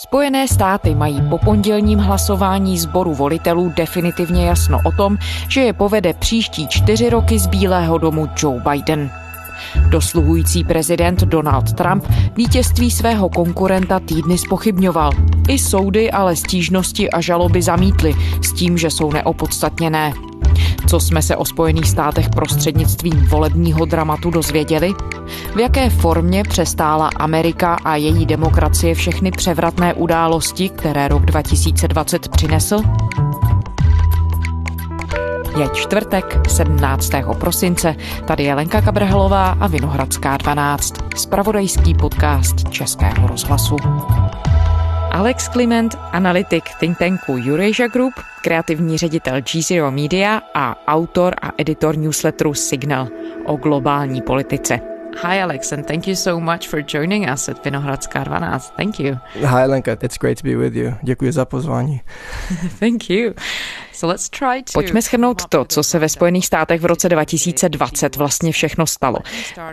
Spojené státy mají po pondělním hlasování sboru volitelů definitivně jasno o tom, že je povede příští čtyři roky z Bílého domu Joe Biden. Dosluhující prezident Donald Trump vítězství svého konkurenta týdny spochybňoval. I soudy ale stížnosti a žaloby zamítly s tím, že jsou neopodstatněné. Co jsme se o Spojených státech prostřednictvím volebního dramatu dozvěděli? V jaké formě přestála Amerika a její demokracie všechny převratné události, které rok 2020 přinesl? Je čtvrtek, 17. prosince. Tady je Lenka Kabrhelová a Vinohradská 12. Spravodajský podcast Českého rozhlasu. Alex Kliment, analytik think tanku Eurasia Group, kreativní ředitel G0 Media a autor a editor newsletteru Signal o globální politice. Hi Alex and thank you so much for joining us at Vinohradská 12. Thank you. Hi Lenka, it's great to be with you. Děkuji za pozvání. thank you. Pojďme schrnout to, co se ve Spojených státech v roce 2020 vlastně všechno stalo.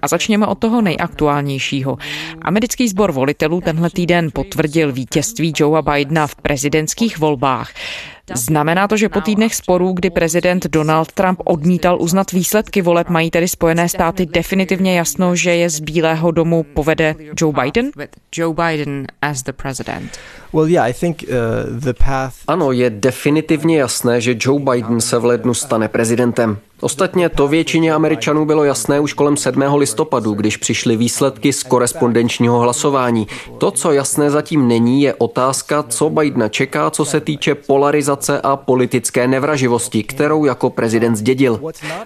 A začněme od toho nejaktuálnějšího. Americký sbor volitelů tenhle týden potvrdil vítězství Joea Bidena v prezidentských volbách. Znamená to, že po týdnech sporů, kdy prezident Donald Trump odmítal uznat výsledky voleb, mají tedy Spojené státy definitivně jasno, že je z Bílého domu povede Joe Biden? Joe Biden as the president. Ano, je definitivně jasné, že Joe Biden se v lednu stane prezidentem. Ostatně to většině Američanů bylo jasné už kolem 7. listopadu, když přišly výsledky z korespondenčního hlasování. To, co jasné zatím není, je otázka, co Bidena čeká, co se týče polarizace a politické nevraživosti, kterou jako prezident zdědil.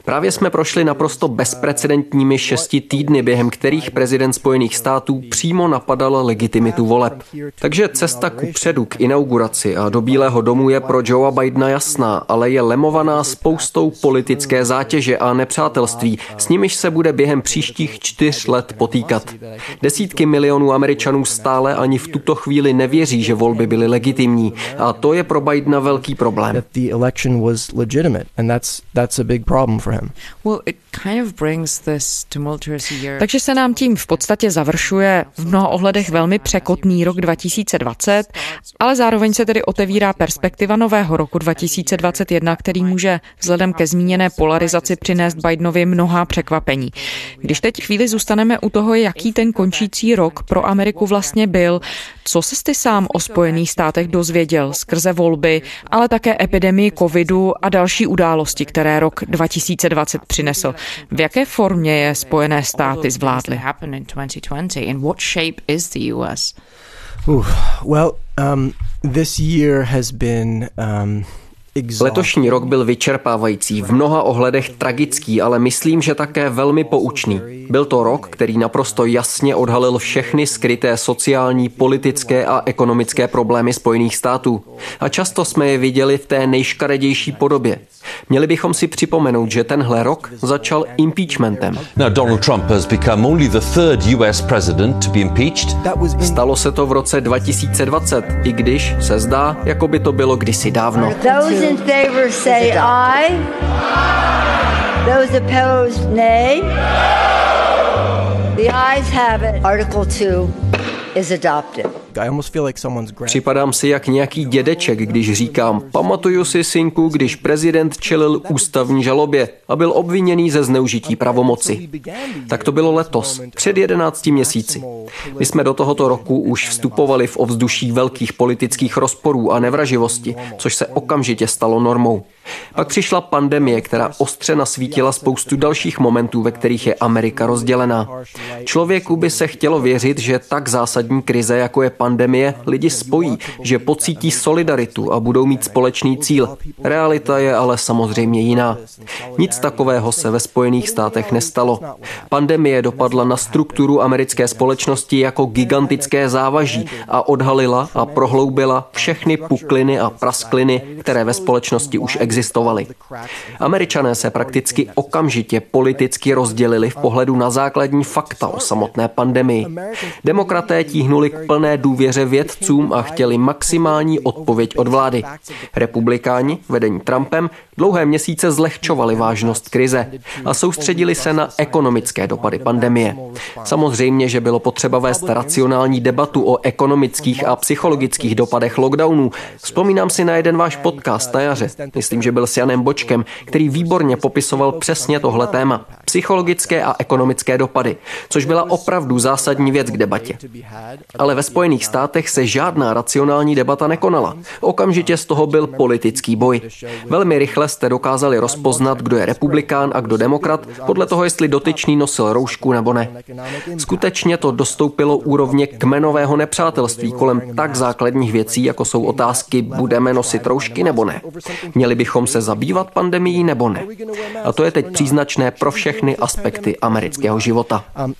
Právě jsme prošli naprosto bezprecedentními šesti týdny, během kterých prezident Spojených států přímo napadal legitimitu voleb. Takže cesta ku předu k inauguraci a do Bílého domu je pro Joea Bidena jasná, ale je lemovaná spoustou politické zátěže a nepřátelství, s nimiž se bude během příštích čtyř let potýkat. Desítky milionů Američanů stále ani v tuto chvíli nevěří, že volby byly legitimní a to je pro Bidena velký problém. Takže se nám tím v podstatě završuje v mnoha ohledech velmi překotný rok 2020, ale zároveň se tedy otevírá perspektiva nového roku 2021, který může vzhledem ke zmíněné polarizaci polarizaci přinést Bidenovi mnohá překvapení. Když teď chvíli zůstaneme u toho, jaký ten končící rok pro Ameriku vlastně byl, co se ty sám o Spojených státech dozvěděl skrze volby, ale také epidemii covidu a další události, které rok 2020 přinesl. V jaké formě je Spojené státy zvládly? Uh, well, um, this year has been um, Letošní rok byl vyčerpávající, v mnoha ohledech tragický, ale myslím, že také velmi poučný. Byl to rok, který naprosto jasně odhalil všechny skryté sociální, politické a ekonomické problémy Spojených států. A často jsme je viděli v té nejškaredější podobě. Měli bychom si připomenout, že tenhle rok začal impeachmentem. Donald Trump has become only the third US president to be impeached. Stalo se to v roce 2020, i když se zdá, jako by to bylo kdysi dávno. Those in favor say aye. Those opposed nay. The ayes have it. Article 2 is adopted. Připadám si jak nějaký dědeček, když říkám, pamatuju si, synku, když prezident čelil ústavní žalobě a byl obviněný ze zneužití pravomoci. Tak to bylo letos, před 11 měsíci. My jsme do tohoto roku už vstupovali v ovzduší velkých politických rozporů a nevraživosti, což se okamžitě stalo normou. Pak přišla pandemie, která ostře nasvítila spoustu dalších momentů, ve kterých je Amerika rozdělená. Člověku by se chtělo věřit, že tak zásadní krize, jako je pandemie, lidi spojí, že pocítí solidaritu a budou mít společný cíl. Realita je ale samozřejmě jiná. Nic takového se ve Spojených státech nestalo. Pandemie dopadla na strukturu americké společnosti jako gigantické závaží a odhalila a prohloubila všechny pukliny a praskliny, které ve společnosti už existují existovaly. Američané se prakticky okamžitě politicky rozdělili v pohledu na základní fakta o samotné pandemii. Demokraté tíhnuli k plné důvěře vědcům a chtěli maximální odpověď od vlády. Republikáni, vedení Trumpem, Dlouhé měsíce zlehčovali vážnost krize a soustředili se na ekonomické dopady pandemie. Samozřejmě, že bylo potřeba vést racionální debatu o ekonomických a psychologických dopadech lockdownů. Vzpomínám si na jeden váš podcast na jaře, myslím, že byl s Janem Bočkem, který výborně popisoval přesně tohle téma. Psychologické a ekonomické dopady, což byla opravdu zásadní věc k debatě. Ale ve Spojených státech se žádná racionální debata nekonala. Okamžitě z toho byl politický boj. Velmi rychle jste dokázali rozpoznat, kdo je republikán a kdo demokrat, podle toho, jestli dotyčný nosil roušku nebo ne. Skutečně to dostoupilo úrovně kmenového nepřátelství kolem tak základních věcí, jako jsou otázky, budeme nosit roušky nebo ne. Měli bychom se zabývat pandemií nebo ne. A to je teď příznačné pro všechny aspekty amerického života. Um,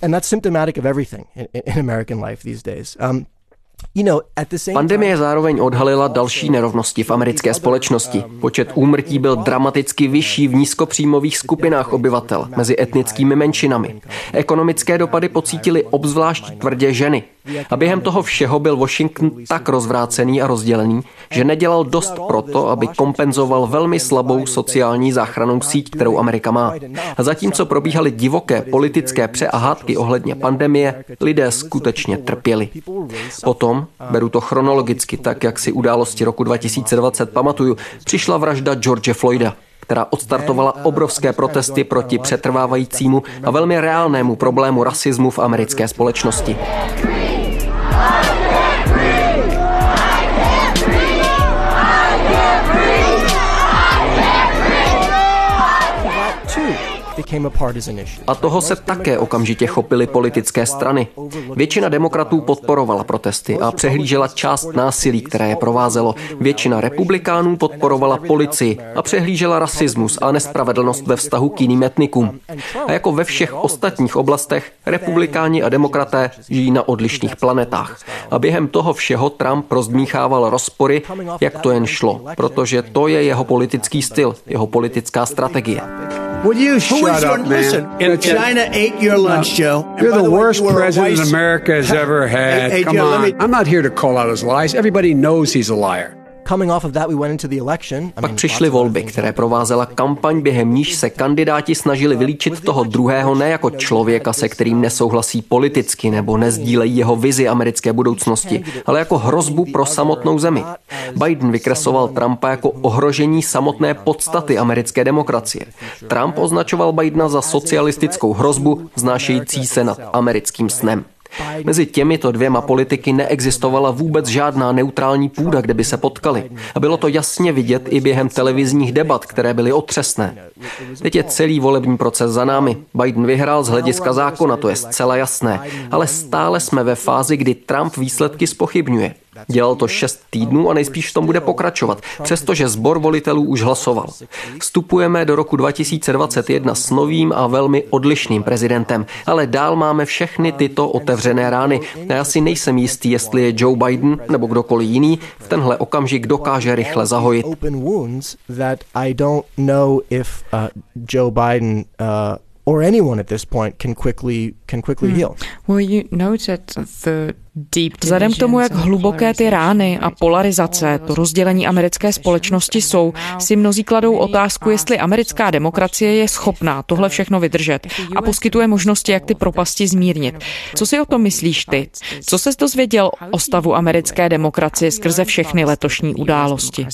Pandemie zároveň odhalila další nerovnosti v americké společnosti. Počet úmrtí byl dramaticky vyšší v nízkopříjmových skupinách obyvatel, mezi etnickými menšinami. Ekonomické dopady pocítili obzvlášť tvrdě ženy. A během toho všeho byl Washington tak rozvrácený a rozdělený, že nedělal dost proto, aby kompenzoval velmi slabou sociální záchranou síť, kterou Amerika má. A zatímco probíhaly divoké politické pře a hádky ohledně pandemie, lidé skutečně trpěli. Potom, beru to chronologicky, tak jak si události roku 2020 pamatuju, přišla vražda George Floyda která odstartovala obrovské protesty proti přetrvávajícímu a velmi reálnému problému rasismu v americké společnosti. A toho se také okamžitě chopily politické strany. Většina demokratů podporovala protesty a přehlížela část násilí, které je provázelo. Většina republikánů podporovala policii a přehlížela rasismus a nespravedlnost ve vztahu k jiným etnikům. A jako ve všech ostatních oblastech, republikáni a demokraté žijí na odlišných planetách. A během toho všeho Trump rozdmíchával rozpory, jak to jen šlo, protože to je jeho politický styl, jeho politická strategie. Would you shut up, man? Listen, in China ate your lunch, Joe. You're the, the way, worst president America has ever had. Hey, Come Joe, on. Me... I'm not here to call out his lies. Everybody knows he's a liar. Pak přišly volby, které provázela kampaň, během níž se kandidáti snažili vylíčit toho druhého ne jako člověka, se kterým nesouhlasí politicky nebo nezdílejí jeho vizi americké budoucnosti, ale jako hrozbu pro samotnou zemi. Biden vykresoval Trumpa jako ohrožení samotné podstaty americké demokracie. Trump označoval Bidena za socialistickou hrozbu, znášející se nad americkým snem. Mezi těmito dvěma politiky neexistovala vůbec žádná neutrální půda, kde by se potkali. A bylo to jasně vidět i během televizních debat, které byly otřesné. Teď je celý volební proces za námi. Biden vyhrál z hlediska zákona, to je zcela jasné. Ale stále jsme ve fázi, kdy Trump výsledky spochybňuje. Dělal to šest týdnů a nejspíš v tom bude pokračovat, přestože zbor volitelů už hlasoval. Vstupujeme do roku 2021 s novým a velmi odlišným prezidentem, ale dál máme všechny tyto otevřené rány. A já si nejsem jistý, jestli je Joe Biden nebo kdokoliv jiný v tenhle okamžik dokáže rychle zahojit. Or anyone at this point can quickly can quickly hmm. heal. Well, you noted the Vzhledem k tomu, jak hluboké ty rány a polarizace, to rozdělení americké společnosti jsou, si mnozí kladou otázku, jestli americká demokracie je schopná tohle všechno vydržet a poskytuje možnosti, jak ty propasti zmírnit. Co si o tom myslíš ty? Co se dozvěděl o stavu americké demokracie skrze všechny letošní události?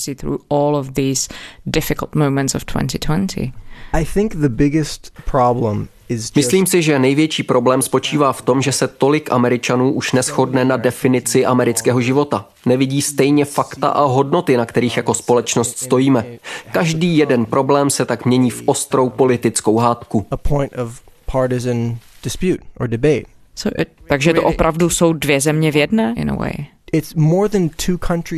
I think the biggest problem Myslím si, že největší problém spočívá v tom, že se tolik Američanů už neschodne na definici amerického života. Nevidí stejně fakta a hodnoty, na kterých jako společnost stojíme. Každý jeden problém se tak mění v ostrou politickou hádku. Takže to opravdu jsou dvě země v jedné, in a way.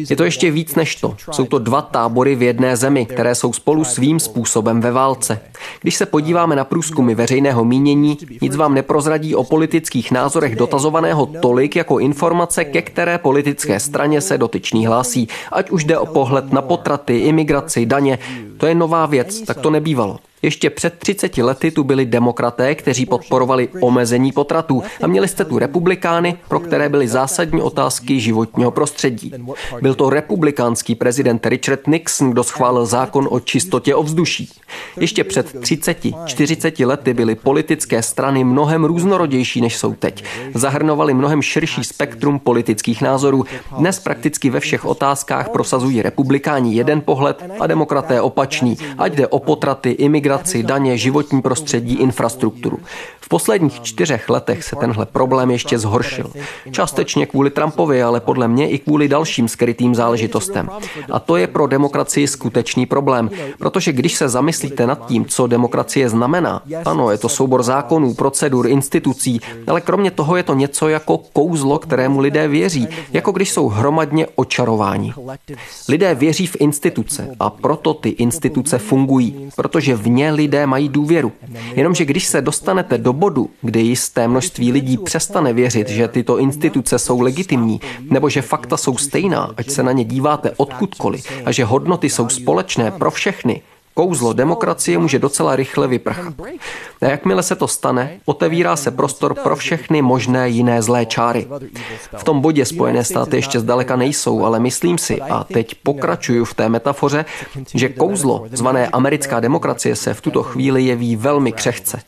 Je to ještě víc než to. Jsou to dva tábory v jedné zemi, které jsou spolu svým způsobem ve válce. Když se podíváme na průzkumy veřejného mínění, nic vám neprozradí o politických názorech dotazovaného tolik jako informace, ke které politické straně se dotyčný hlásí, ať už jde o pohled na potraty, imigraci, daně. To je nová věc, tak to nebývalo. Ještě před 30 lety tu byli demokraté, kteří podporovali omezení potratů a měli jste tu republikány, pro které byly zásadní otázky životního prostředí. Byl to republikánský prezident Richard Nixon, kdo schválil zákon o čistotě ovzduší. Ještě před 30-40 lety byly politické strany mnohem různorodější, než jsou teď. Zahrnovali mnohem širší spektrum politických názorů. Dnes prakticky ve všech otázkách prosazují republikáni jeden pohled a demokraté opačný, ať jde o potraty, imigraci, daně, životní prostředí, infrastrukturu. V posledních čtyřech letech se tenhle problém ještě zhoršil. Částečně kvůli Trumpovi, ale podle mě i kvůli dalším skrytým záležitostem. A to je pro demokracii skutečný problém, protože když se zamyslíte nad tím, co demokracie znamená, ano, je to soubor zákonů, procedur, institucí, ale kromě toho je to něco jako kouzlo, kterému lidé věří, jako když jsou hromadně očarováni. Lidé věří v instituce a proto ty instituce fungují, protože v ně lidé mají důvěru. Jenomže když se dostanete do bodu, kdy jisté množství lidí přestane věřit, že tyto instituce jsou legitimní, nebo že fakta jsou stejná, ať se na ně díváte odkudkoliv, a že hodnoty jsou společné pro všechny, Kouzlo demokracie může docela rychle vyprchat. A jakmile se to stane, otevírá se prostor pro všechny možné jiné zlé čáry. V tom bodě Spojené státy ještě zdaleka nejsou, ale myslím si, a teď pokračuju v té metafoře, že kouzlo, zvané americká demokracie, se v tuto chvíli jeví velmi křehce.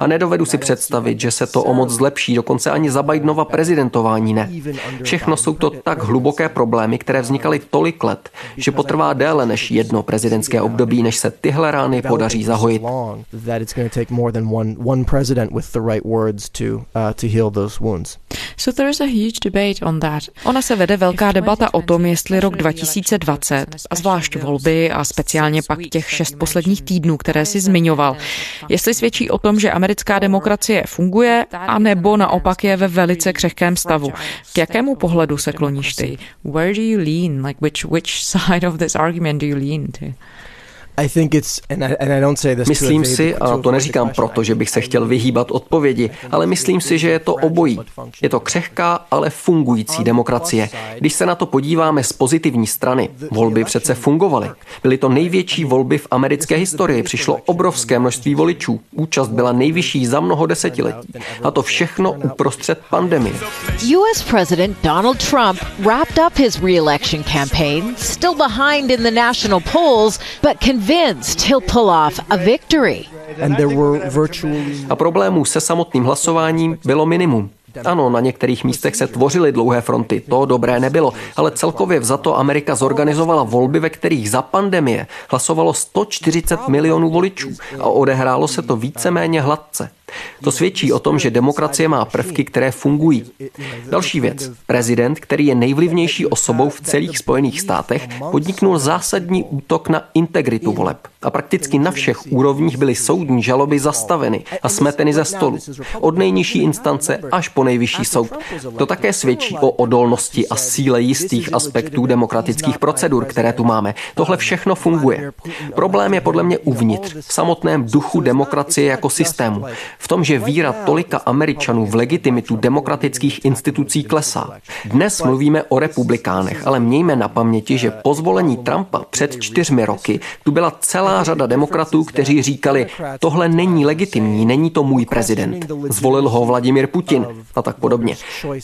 A nedovedu si představit, že se to o moc zlepší, dokonce ani za Bidenova prezidentování ne. Všechno jsou to tak hluboké problémy, které vznikaly tolik let, že potrvá déle než jedno prezidentské období, než se tyhle rány podaří zahojit. So there is a huge debate on that. Ona se vede velká debata o tom, jestli rok 2020 a zvlášť volby a speciálně pak těch šest posledních týdnů, které si zmiňoval, jestli svědčí o tom, že americká demokracie funguje, anebo naopak je ve velice křehkém stavu. K jakému pohledu se kloníš ty? Where do you lean? Like which, which side of this argument do you lean to? Myslím si, a to neříkám proto, že bych se chtěl vyhýbat odpovědi, ale myslím si, že je to obojí. Je to křehká, ale fungující demokracie. Když se na to podíváme z pozitivní strany, volby přece fungovaly. Byly to největší volby v americké historii, přišlo obrovské množství voličů. Účast byla nejvyšší za mnoho desetiletí. A to všechno uprostřed pandemie. US President Donald Trump wrapped up his re-election campaign, still behind in the national polls, but convinced convinced he'll pull off a victory. A problémů se samotným hlasováním bylo minimum. Ano, na některých místech se tvořily dlouhé fronty, to dobré nebylo, ale celkově vzato Amerika zorganizovala volby, ve kterých za pandemie hlasovalo 140 milionů voličů a odehrálo se to víceméně hladce. To svědčí o tom, že demokracie má prvky, které fungují. Další věc. Prezident, který je nejvlivnější osobou v celých Spojených státech, podniknul zásadní útok na integritu voleb. A prakticky na všech úrovních byly soudní žaloby zastaveny a smeteny ze stolu. Od nejnižší instance až po nejvyšší soud. To také svědčí o odolnosti a síle jistých aspektů demokratických procedur, které tu máme. Tohle všechno funguje. Problém je podle mě uvnitř, v samotném duchu demokracie jako systému v tom, že víra tolika Američanů v legitimitu demokratických institucí klesá. Dnes mluvíme o republikánech, ale mějme na paměti, že po zvolení Trumpa před čtyřmi roky tu byla celá řada demokratů, kteří říkali, tohle není legitimní, není to můj prezident. Zvolil ho Vladimir Putin a tak podobně.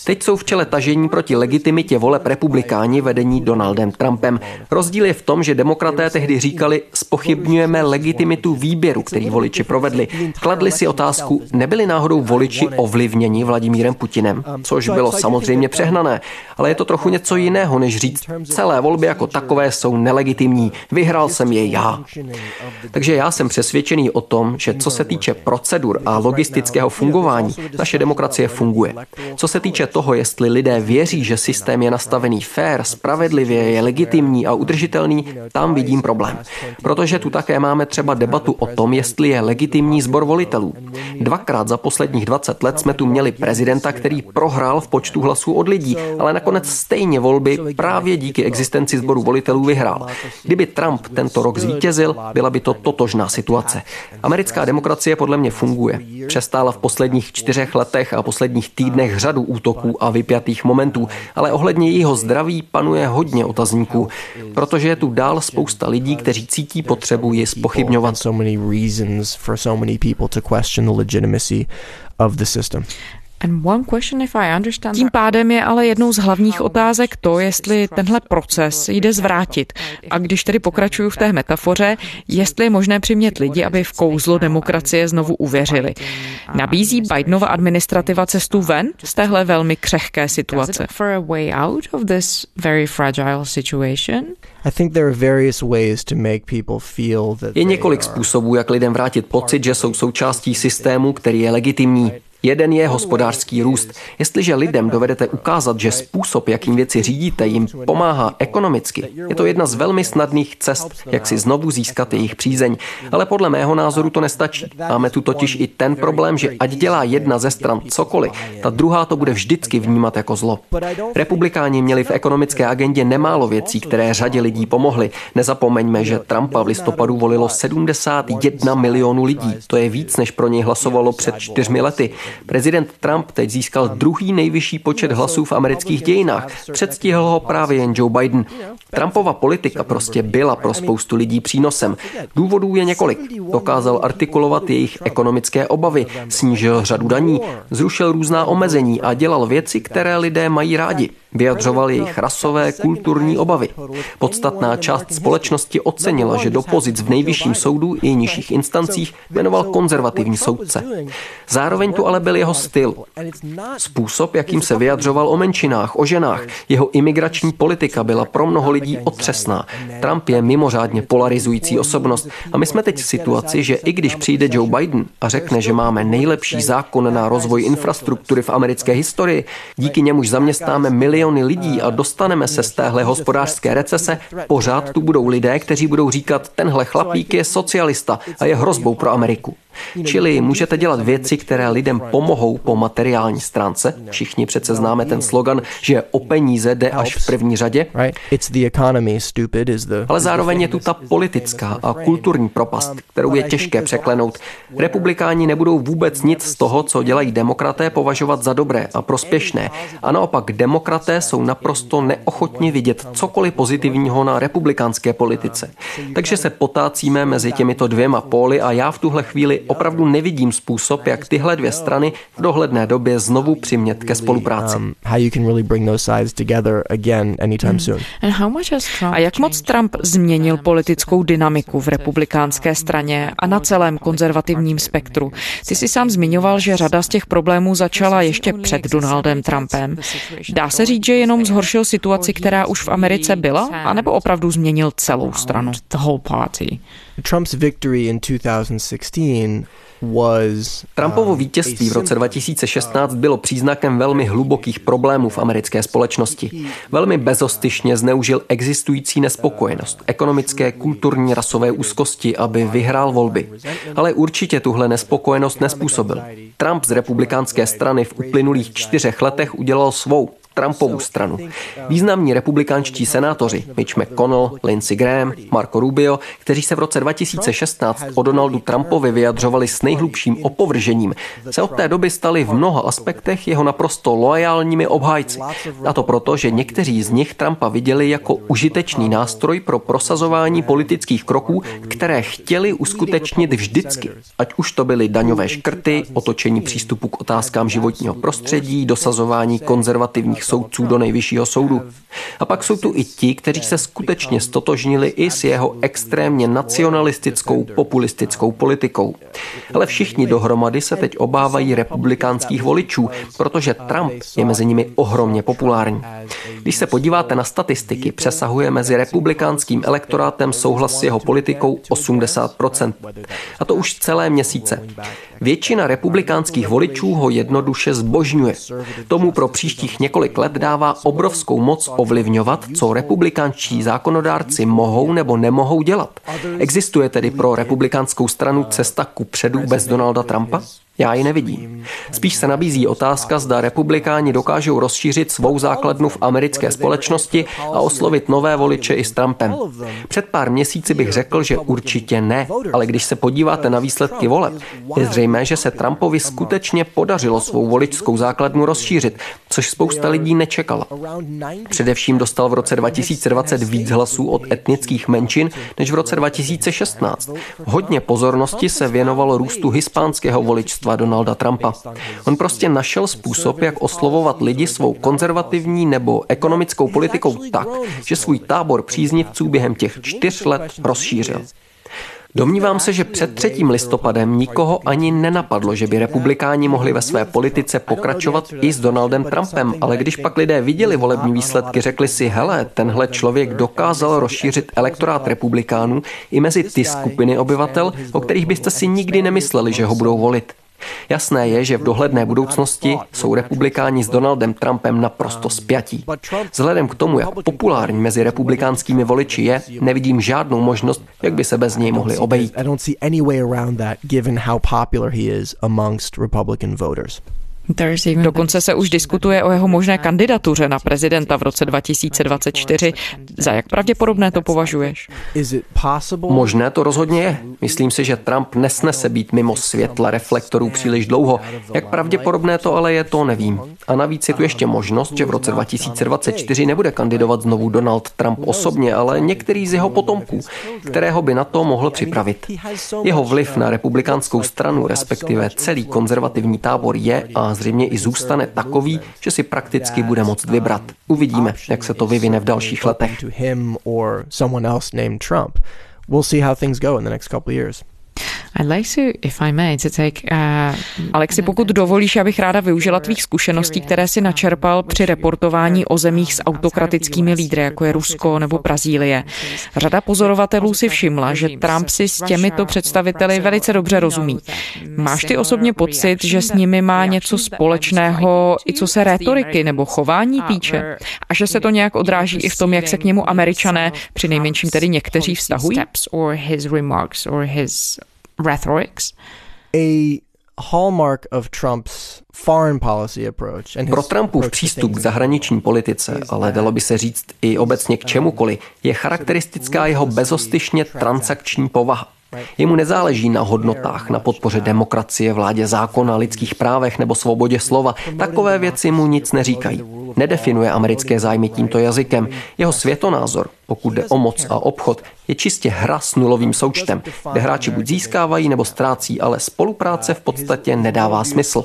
Teď jsou v čele tažení proti legitimitě voleb republikáni vedení Donaldem Trumpem. Rozdíl je v tom, že demokraté tehdy říkali, spochybňujeme legitimitu výběru, který voliči provedli. Kladli si otázku, otázku, nebyli náhodou voliči ovlivněni Vladimírem Putinem, což bylo samozřejmě přehnané, ale je to trochu něco jiného, než říct, celé volby jako takové jsou nelegitimní, vyhrál jsem je já. Takže já jsem přesvědčený o tom, že co se týče procedur a logistického fungování, naše demokracie funguje. Co se týče toho, jestli lidé věří, že systém je nastavený fair, spravedlivě, je legitimní a udržitelný, tam vidím problém. Protože tu také máme třeba debatu o tom, jestli je legitimní zbor volitelů. Dvakrát za posledních 20 let jsme tu měli prezidenta, který prohrál v počtu hlasů od lidí, ale nakonec stejně volby právě díky existenci sboru volitelů vyhrál. Kdyby Trump tento rok zvítězil, byla by to totožná situace. Americká demokracie podle mě funguje. Přestála v posledních čtyřech letech a posledních týdnech řadu útoků a vypjatých momentů, ale ohledně jejího zdraví panuje hodně otazníků, protože je tu dál spousta lidí, kteří cítí potřebu ji spochybňovat. Of the system. Tím pádem je ale jednou z hlavních otázek to, jestli tenhle proces jde zvrátit. A když tedy pokračuju v té metafoře, jestli je možné přimět lidi, aby v kouzlo demokracie znovu uvěřili. Nabízí Bidenova administrativa cestu ven z téhle velmi křehké situace? Je několik způsobů, jak lidem vrátit pocit, že jsou součástí systému, který je legitimní. Jeden je hospodářský růst. Jestliže lidem dovedete ukázat, že způsob, jakým věci řídíte, jim pomáhá ekonomicky, je to jedna z velmi snadných cest, jak si znovu získat jejich přízeň. Ale podle mého názoru to nestačí. Máme tu totiž i ten problém, že ať dělá jedna ze stran cokoliv, ta druhá to bude vždycky vnímat jako zlo. Republikáni měli v ekonomické agendě nemálo věcí, které řadě lidí pomohly. Nezapomeňme, že Trumpa v listopadu volilo 71 milionů lidí. To je víc, než pro něj hlasovalo před čtyřmi lety. Prezident Trump teď získal druhý nejvyšší počet hlasů v amerických dějinách. Předstihl ho právě jen Joe Biden. Trumpova politika prostě byla pro spoustu lidí přínosem. Důvodů je několik. Dokázal artikulovat jejich ekonomické obavy, snížil řadu daní, zrušil různá omezení a dělal věci, které lidé mají rádi. Vyjadřoval jejich rasové, kulturní obavy. Podstatná část společnosti ocenila, že do pozic v nejvyšším soudu i nižších instancích jmenoval konzervativní soudce. Zároveň tu ale byl jeho styl. Způsob, jakým se vyjadřoval o menšinách, o ženách, jeho imigrační politika byla pro mnoho lidí otřesná. Trump je mimořádně polarizující osobnost a my jsme teď v situaci, že i když přijde Joe Biden a řekne, že máme nejlepší zákon na rozvoj infrastruktury v americké historii, díky němuž zaměstnáme miliony lidí a dostaneme se z téhle hospodářské recese, pořád tu budou lidé, kteří budou říkat, tenhle chlapík je socialista a je hrozbou pro Ameriku. Čili můžete dělat věci, které lidem pomohou po materiální stránce. Všichni přece známe ten slogan, že o peníze jde až v první řadě. Ale zároveň je tu ta politická a kulturní propast, kterou je těžké překlenout. Republikáni nebudou vůbec nic z toho, co dělají demokraté, považovat za dobré a prospěšné. A naopak demokraté jsou naprosto neochotni vidět cokoliv pozitivního na republikánské politice. Takže se potácíme mezi těmito dvěma póly a já v tuhle chvíli opravdu nevidím způsob, jak tyhle dvě strany v dohledné době znovu přimět ke spolupráci. Um, hmm. A jak moc Trump změnil politickou dynamiku v republikánské straně a na celém konzervativním spektru? Ty si sám zmiňoval, že řada z těch problémů začala ještě před Donaldem Trumpem. Dá se říct, že jenom zhoršil situaci, která už v Americe byla, anebo opravdu změnil celou stranu? The whole party. Trump's victory in 2016 Trumpovo um, vítězství v roce 2016 bylo příznakem velmi hlubokých problémů v americké společnosti. Velmi bezostyšně zneužil existující nespokojenost, ekonomické, kulturní, rasové úzkosti, aby vyhrál volby. Ale určitě tuhle nespokojenost nespůsobil. Trump z republikánské strany v uplynulých čtyřech letech udělal svou. Trumpovu stranu. Významní republikánští senátoři Mitch McConnell, Lindsey Graham, Marco Rubio, kteří se v roce 2016 o Donaldu Trumpovi vyjadřovali s nejhlubším opovržením, se od té doby stali v mnoha aspektech jeho naprosto loajálními obhájci. A to proto, že někteří z nich Trumpa viděli jako užitečný nástroj pro prosazování politických kroků, které chtěli uskutečnit vždycky. Ať už to byly daňové škrty, otočení přístupu k otázkám životního prostředí, dosazování konzervativních soudců do nejvyššího soudu. A pak jsou tu i ti, kteří se skutečně stotožnili i s jeho extrémně nacionalistickou, populistickou politikou. Ale všichni dohromady se teď obávají republikánských voličů, protože Trump je mezi nimi ohromně populární. Když se podíváte na statistiky, přesahuje mezi republikánským elektorátem souhlas s jeho politikou 80%. A to už celé měsíce. Většina republikánských voličů ho jednoduše zbožňuje. Tomu pro příštích několik let dává obrovskou moc ovlivňovat, co republikánští zákonodárci mohou nebo nemohou dělat. Existuje tedy pro republikánskou stranu cesta ku předu bez Donalda Trumpa? Já ji nevidím. Spíš se nabízí otázka, zda republikáni dokážou rozšířit svou základnu v americké společnosti a oslovit nové voliče i s Trumpem. Před pár měsíci bych řekl, že určitě ne, ale když se podíváte na výsledky voleb, je zřejmé, že se Trumpovi skutečně podařilo svou voličskou základnu rozšířit, což spousta lidí nečekala. Především dostal v roce 2020 víc hlasů od etnických menšin než v roce 2016. Hodně pozornosti se věnovalo růstu hispánského voličstva Donalda Trumpa. On prostě našel způsob, jak oslovovat lidi svou konzervativní nebo ekonomickou politikou tak, že svůj tábor příznivců během těch čtyř let rozšířil. Domnívám se, že před 3. listopadem nikoho ani nenapadlo, že by republikáni mohli ve své politice pokračovat i s Donaldem Trumpem, ale když pak lidé viděli volební výsledky, řekli si, hele, tenhle člověk dokázal rozšířit elektorát republikánů i mezi ty skupiny obyvatel, o kterých byste si nikdy nemysleli, že ho budou volit. Jasné je, že v dohledné budoucnosti jsou republikáni s Donaldem Trumpem naprosto spjatí. Vzhledem k tomu, jak populární mezi republikánskými voliči je, nevidím žádnou možnost, jak by se bez něj mohli obejít. Dokonce se už diskutuje o jeho možné kandidatuře na prezidenta v roce 2024. Za jak pravděpodobné to považuješ? Možné to rozhodně je. Myslím si, že Trump nesnese být mimo světla reflektorů příliš dlouho. Jak pravděpodobné to ale je, to nevím. A navíc je tu ještě možnost, že v roce 2024 nebude kandidovat znovu Donald Trump osobně, ale některý z jeho potomků, kterého by na to mohl připravit. Jeho vliv na republikánskou stranu, respektive celý konzervativní tábor je a zřejmě i zůstane takový, že si prakticky bude moct vybrat. Uvidíme, jak se to vyvine v dalších letech. We'll see how things go in the next couple of years. I'd like to, if I may, to take, uh, Alexi, pokud dovolíš, abych ráda využila tvých zkušeností, které si načerpal při reportování o zemích s autokratickými lídry, jako je Rusko nebo Brazílie. Řada pozorovatelů si všimla, že Trump si s těmito představiteli velice dobře rozumí. Máš ty osobně pocit, že s nimi má něco společného, i co se rétoriky nebo chování týče? A že se to nějak odráží i v tom, jak se k němu američané, při nejmenším tedy někteří, vztahují? Rhetorics. A hallmark of Trump's foreign policy approach and Pro Trumpův přístup k zahraniční politice, ale dalo by se říct i obecně k čemukoliv, je charakteristická jeho bezostyšně transakční povaha. Jemu nezáleží na hodnotách, na podpoře demokracie, vládě zákona, lidských právech nebo svobodě slova. Takové věci mu nic neříkají. Nedefinuje americké zájmy tímto jazykem. Jeho světonázor, pokud jde o moc a obchod, je čistě hra s nulovým součtem, kde hráči buď získávají nebo ztrácí, ale spolupráce v podstatě nedává smysl.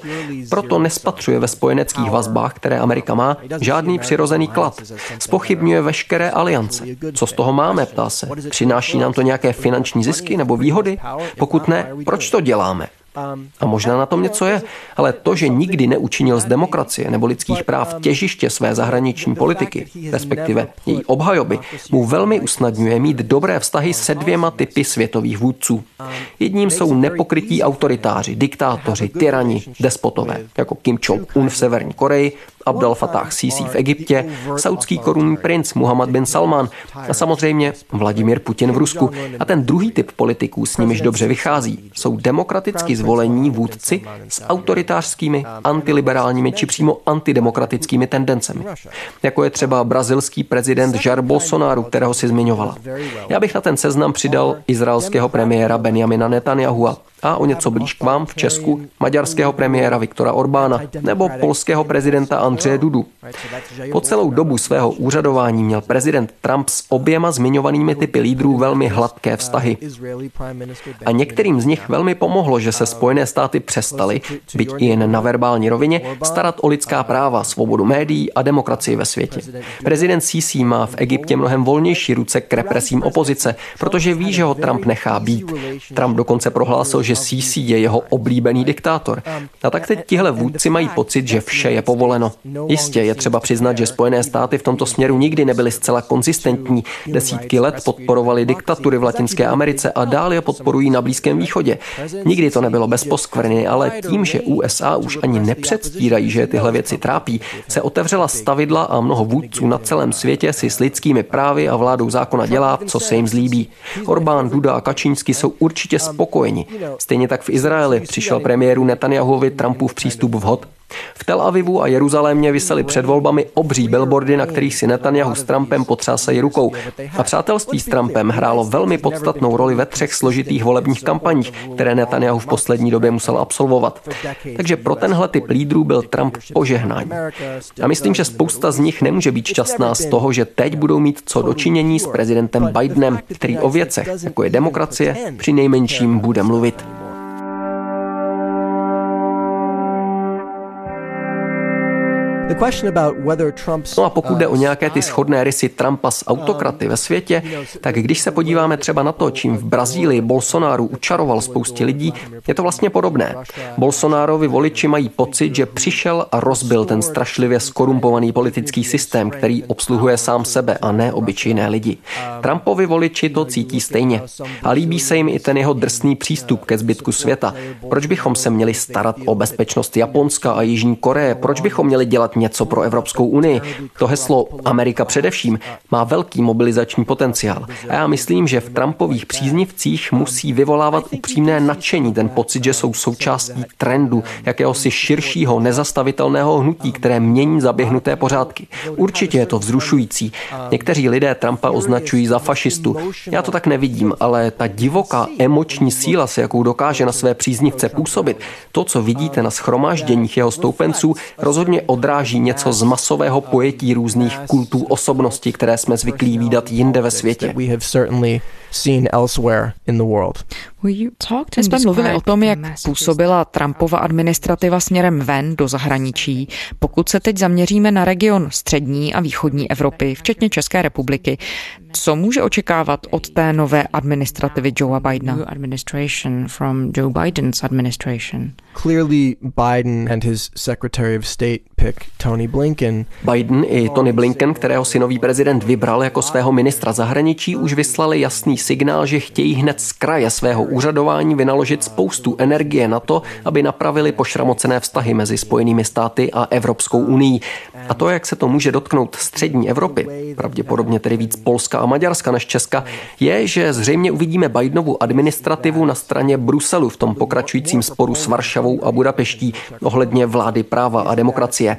Proto nespatřuje ve spojeneckých vazbách, které Amerika má, žádný přirozený klad. Spochybňuje veškeré aliance. Co z toho máme, ptá se. Přináší nám to nějaké finanční zisky nebo výhody? Pokud ne, proč to děláme? A možná na tom něco je, ale to, že nikdy neučinil z demokracie nebo lidských práv těžiště své zahraniční politiky, respektive její obhajoby, mu velmi usnadňuje mít dobré vztahy se dvěma typy světových vůdců. Jedním jsou nepokrytí autoritáři, diktátoři, tyrani, despotové, jako Kim Jong-un v Severní Koreji Abdel Fattah Sisi v Egyptě, saudský korunní princ Muhammad bin Salman a samozřejmě Vladimir Putin v Rusku. A ten druhý typ politiků, s nimiž dobře vychází, jsou demokraticky zvolení vůdci s autoritářskými, antiliberálními či přímo antidemokratickými tendencemi. Jako je třeba brazilský prezident Jair Bolsonaro, kterého si zmiňovala. Já bych na ten seznam přidal izraelského premiéra Benjamina Netanyahua, a o něco blíž k vám v Česku maďarského premiéra Viktora Orbána nebo polského prezidenta Andřeje Dudu. Po celou dobu svého úřadování měl prezident Trump s oběma zmiňovanými typy lídrů velmi hladké vztahy. A některým z nich velmi pomohlo, že se Spojené státy přestaly, byť i jen na verbální rovině, starat o lidská práva, svobodu médií a demokracii ve světě. Prezident Sisi má v Egyptě mnohem volnější ruce k represím opozice, protože ví, že ho Trump nechá být. Trump dokonce prohlásil, že že Sisi je jeho oblíbený diktátor. A tak teď tihle vůdci mají pocit, že vše je povoleno. Jistě je třeba přiznat, že Spojené státy v tomto směru nikdy nebyly zcela konzistentní. Desítky let podporovali diktatury v Latinské Americe a dál je podporují na Blízkém východě. Nikdy to nebylo bez poskvrny, ale tím, že USA už ani nepředstírají, že tyhle věci trápí, se otevřela stavidla a mnoho vůdců na celém světě si s lidskými právy a vládou zákona dělá, co se jim zlíbí. Orbán, Duda a Kačínsky jsou určitě spokojeni. Stejně tak v Izraeli přišel premiéru Netanyahuovi Trumpův přístup vhod. V Tel Avivu a Jeruzalémě vysely před volbami obří billboardy, na kterých si Netanyahu s Trumpem potřásají rukou. A přátelství s Trumpem hrálo velmi podstatnou roli ve třech složitých volebních kampaních, které Netanyahu v poslední době musel absolvovat. Takže pro tenhle typ lídrů byl Trump požehnání. A myslím, že spousta z nich nemůže být šťastná z toho, že teď budou mít co dočinění s prezidentem Bidenem, který o věcech, jako je demokracie, při nejmenším bude mluvit. No a pokud jde o uh, nějaké ty schodné rysy Trumpa s autokraty ve světě, tak když se podíváme třeba na to, čím v Brazílii Bolsonaro učaroval spoustě lidí, je to vlastně podobné. Bolsonarovi voliči mají pocit, že přišel a rozbil ten strašlivě skorumpovaný politický systém, který obsluhuje sám sebe a ne obyčejné lidi. Trumpovi voliči to cítí stejně. A líbí se jim i ten jeho drsný přístup ke zbytku světa. Proč bychom se měli starat o bezpečnost Japonska a Jižní Koreje? Proč bychom měli dělat něco pro Evropskou unii. To heslo Amerika především má velký mobilizační potenciál. A já myslím, že v Trumpových příznivcích musí vyvolávat upřímné nadšení, ten pocit, že jsou součástí trendu, jakéhosi širšího, nezastavitelného hnutí, které mění zaběhnuté pořádky. Určitě je to vzrušující. Někteří lidé Trumpa označují za fašistu. Já to tak nevidím, ale ta divoká emoční síla, se jakou dokáže na své příznivce působit, to, co vidíte na schromážděních jeho stoupenců, rozhodně odráží odráží něco z masového pojetí různých kultů osobnosti, které jsme zvyklí výdat jinde ve světě. My jsme mluvili o tom, jak působila Trumpova administrativa směrem ven do zahraničí. Pokud se teď zaměříme na region střední a východní Evropy, včetně České republiky, co může očekávat od té nové administrativy Joea Bidena? Joe Biden's administration. Clearly Biden and his Secretary of State pick Tony Blinken. Biden i Tony Blinken, kterého si nový prezident vybral jako svého ministra zahraničí, už vyslali jasný signál, že chtějí hned z kraje svého úřadování vynaložit spoustu energie na to, aby napravili pošramocené vztahy mezi Spojenými státy a Evropskou unii. A to, jak se to může dotknout střední Evropy, pravděpodobně tedy víc Polska a Maďarska než Česka, je, že zřejmě uvidíme Bidenovu administrativu na straně Bruselu v tom pokračujícím sporu s Varšavou a Budapeští ohledně vlády práva a demokracie.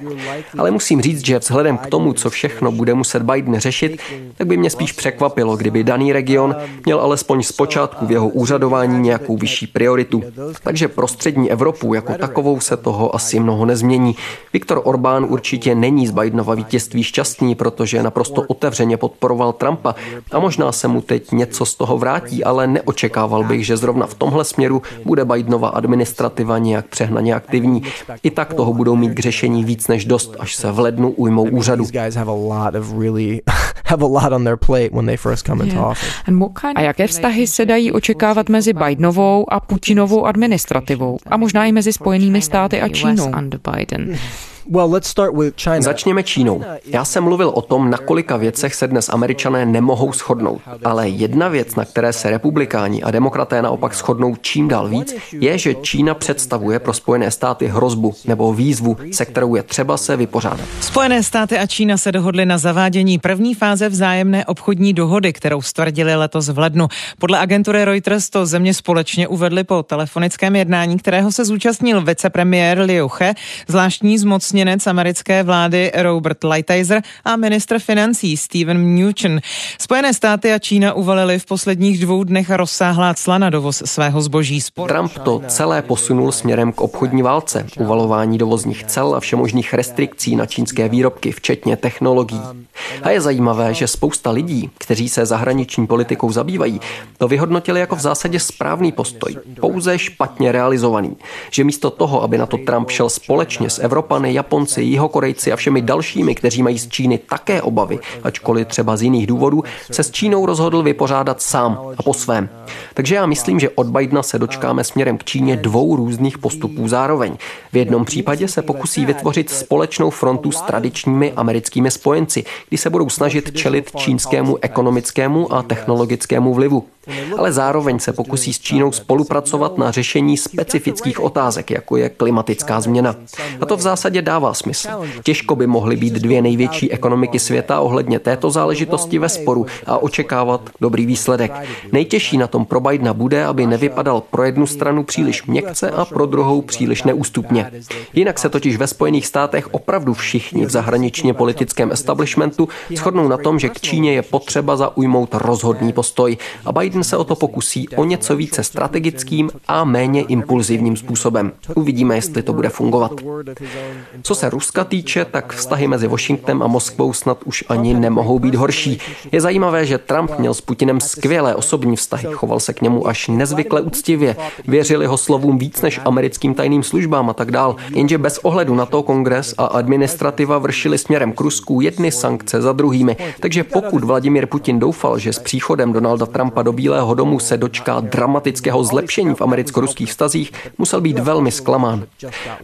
Ale musím říct, že vzhledem k tomu, co všechno bude muset Biden řešit, tak by mě spíš překvapilo, kdyby daný region měl alespoň zpočátku v jeho úřadování nějakou vyšší prioritu. Takže pro střední Evropu jako takovou se toho asi mnoho nezmění. Viktor Orbán určitě není z Bidenova vítězství šťastný, protože naprosto otevřeně podporoval Trumpa a možná se mu teď něco z toho vrátí, ale neočekával bych, že zrovna v tomhle směru bude Bidenova administrativa nějak přehnaně aktivní. I tak toho budou mít k řešení víc než dost, až se v lednu ujmou úřadu. A jaké vztahy se dají očekávat mezi Bidenovou a Putinovou administrativou a možná i mezi Spojenými státy a Čínou? Začněme Čínou. Já jsem mluvil o tom, na kolika věcech se dnes američané nemohou shodnout. Ale jedna věc, na které se republikáni a demokraté naopak shodnou čím dál víc, je, že Čína představuje pro Spojené státy hrozbu nebo výzvu, se kterou je třeba se vypořádat. Spojené státy a Čína se dohodly na zavádění první fáze vzájemné obchodní dohody, kterou stvrdili letos v lednu. Podle agentury Reuters to země společně uvedly po telefonickém jednání, kterého se zúčastnil vicepremiér Liu He, zvláštní zmoc zmocněnec americké vlády Robert Lighthizer a ministr financí Steven Mnuchin. Spojené státy a Čína uvalili v posledních dvou dnech rozsáhlá cla na dovoz svého zboží. Trump to celé posunul směrem k obchodní válce, uvalování dovozních cel a všemožných restrikcí na čínské výrobky, včetně technologií. A je zajímavé, že spousta lidí, kteří se zahraniční politikou zabývají, to vyhodnotili jako v zásadě správný postoj, pouze špatně realizovaný. Že místo toho, aby na to Trump šel společně s Evropany, Japonci, Jihokorejci a všemi dalšími, kteří mají z Číny také obavy, ačkoliv třeba z jiných důvodů, se s Čínou rozhodl vypořádat sám a po svém. Takže já myslím, že od Bidena se dočkáme směrem k Číně dvou různých postupů zároveň. V jednom případě se pokusí vytvořit společnou frontu s tradičními americkými spojenci, kdy se budou snažit čelit čínskému ekonomickému a technologickému vlivu. Ale zároveň se pokusí s Čínou spolupracovat na řešení specifických otázek, jako je klimatická změna. A to v zásadě dává smysl. Těžko by mohly být dvě největší ekonomiky světa ohledně této záležitosti ve sporu a očekávat dobrý výsledek. Nejtěžší na tom pro Bidena bude, aby nevypadal pro jednu stranu příliš měkce a pro druhou příliš neústupně. Jinak se totiž ve Spojených státech opravdu všichni v zahraničně politickém establishmentu shodnou na tom, že k Číně je potřeba zaujmout rozhodný postoj a Biden se o to pokusí o něco více strategickým a méně impulzivním způsobem. Uvidíme, jestli to bude fungovat. Co se Ruska týče, tak vztahy mezi Washingtonem a Moskvou snad už ani nemohou být horší. Je zajímavé, že Trump měl s Putinem skvělé osobní vztahy, choval se k němu až nezvykle úctivě, věřili ho slovům víc než americkým tajným službám a tak dál, jenže bez ohledu na to kongres a administrativa vršili směrem k Rusku jedny sankce za druhými. Takže pokud Vladimir Putin doufal, že s příchodem Donalda Trumpa do Bílého domu se dočká dramatického zlepšení v americko-ruských vztazích, musel být velmi zklamán.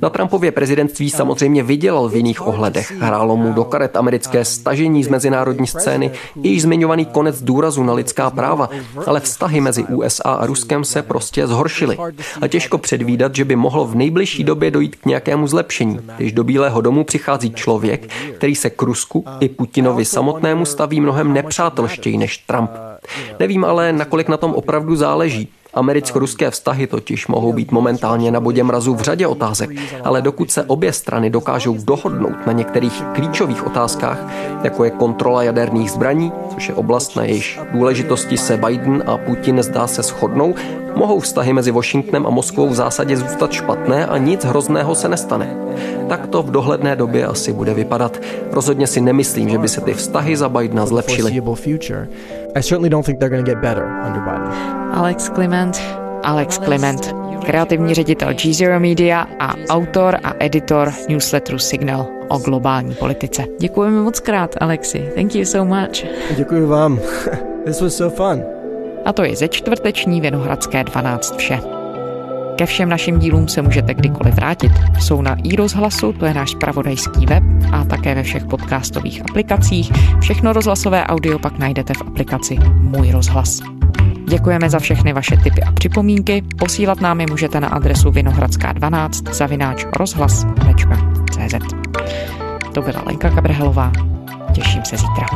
Na Trumpově prezidentství samozřejmě vydělal v jiných ohledech. Hrálo mu do karet americké stažení z mezinárodní scény i již zmiňovaný konec důrazu na lidská práva, ale vztahy mezi USA a Ruskem se prostě zhoršily. A těžko předvídat, že by mohlo v nejbližší době dojít k nějakému zlepšení, když do Bílého domu přichází člověk, který se k Rusku i Putinovi samotnému staví mnohem nepřátelštěji než Trump. Nevím ale, nakolik na tom opravdu záleží. Americko-ruské vztahy totiž mohou být momentálně na bodě mrazu v řadě otázek, ale dokud se obě strany dokážou dohodnout na některých klíčových otázkách, jako je kontrola jaderných zbraní, což je oblast, na jejíž důležitosti se Biden a Putin zdá se shodnou, mohou vztahy mezi Washingtonem a Moskvou v zásadě zůstat špatné a nic hrozného se nestane. Tak to v dohledné době asi bude vypadat. Rozhodně si nemyslím, že by se ty vztahy za Bidena zlepšily. I certainly don't think they're going to get better under Biden. Alex Clement. Alex Clement, kreativní ředitel G Zero Media a autor a editor newsletteru Signal o globální politice. Děkujeme moc krát, Alexi. Thank you so much. Děkuji vám. This was so fun. A to je ze čtvrteční Vinohradské 12 vše. Ke všem našim dílům se můžete kdykoliv vrátit. Jsou na i rozhlasu, to je náš spravodajský web a také ve všech podcastových aplikacích. Všechno rozhlasové audio pak najdete v aplikaci Můj rozhlas. Děkujeme za všechny vaše tipy a připomínky. Posílat nám je můžete na adresu vinohradská12 zavináč rozhlas.cz To byla Lenka Kabrhelová. Těším se zítra.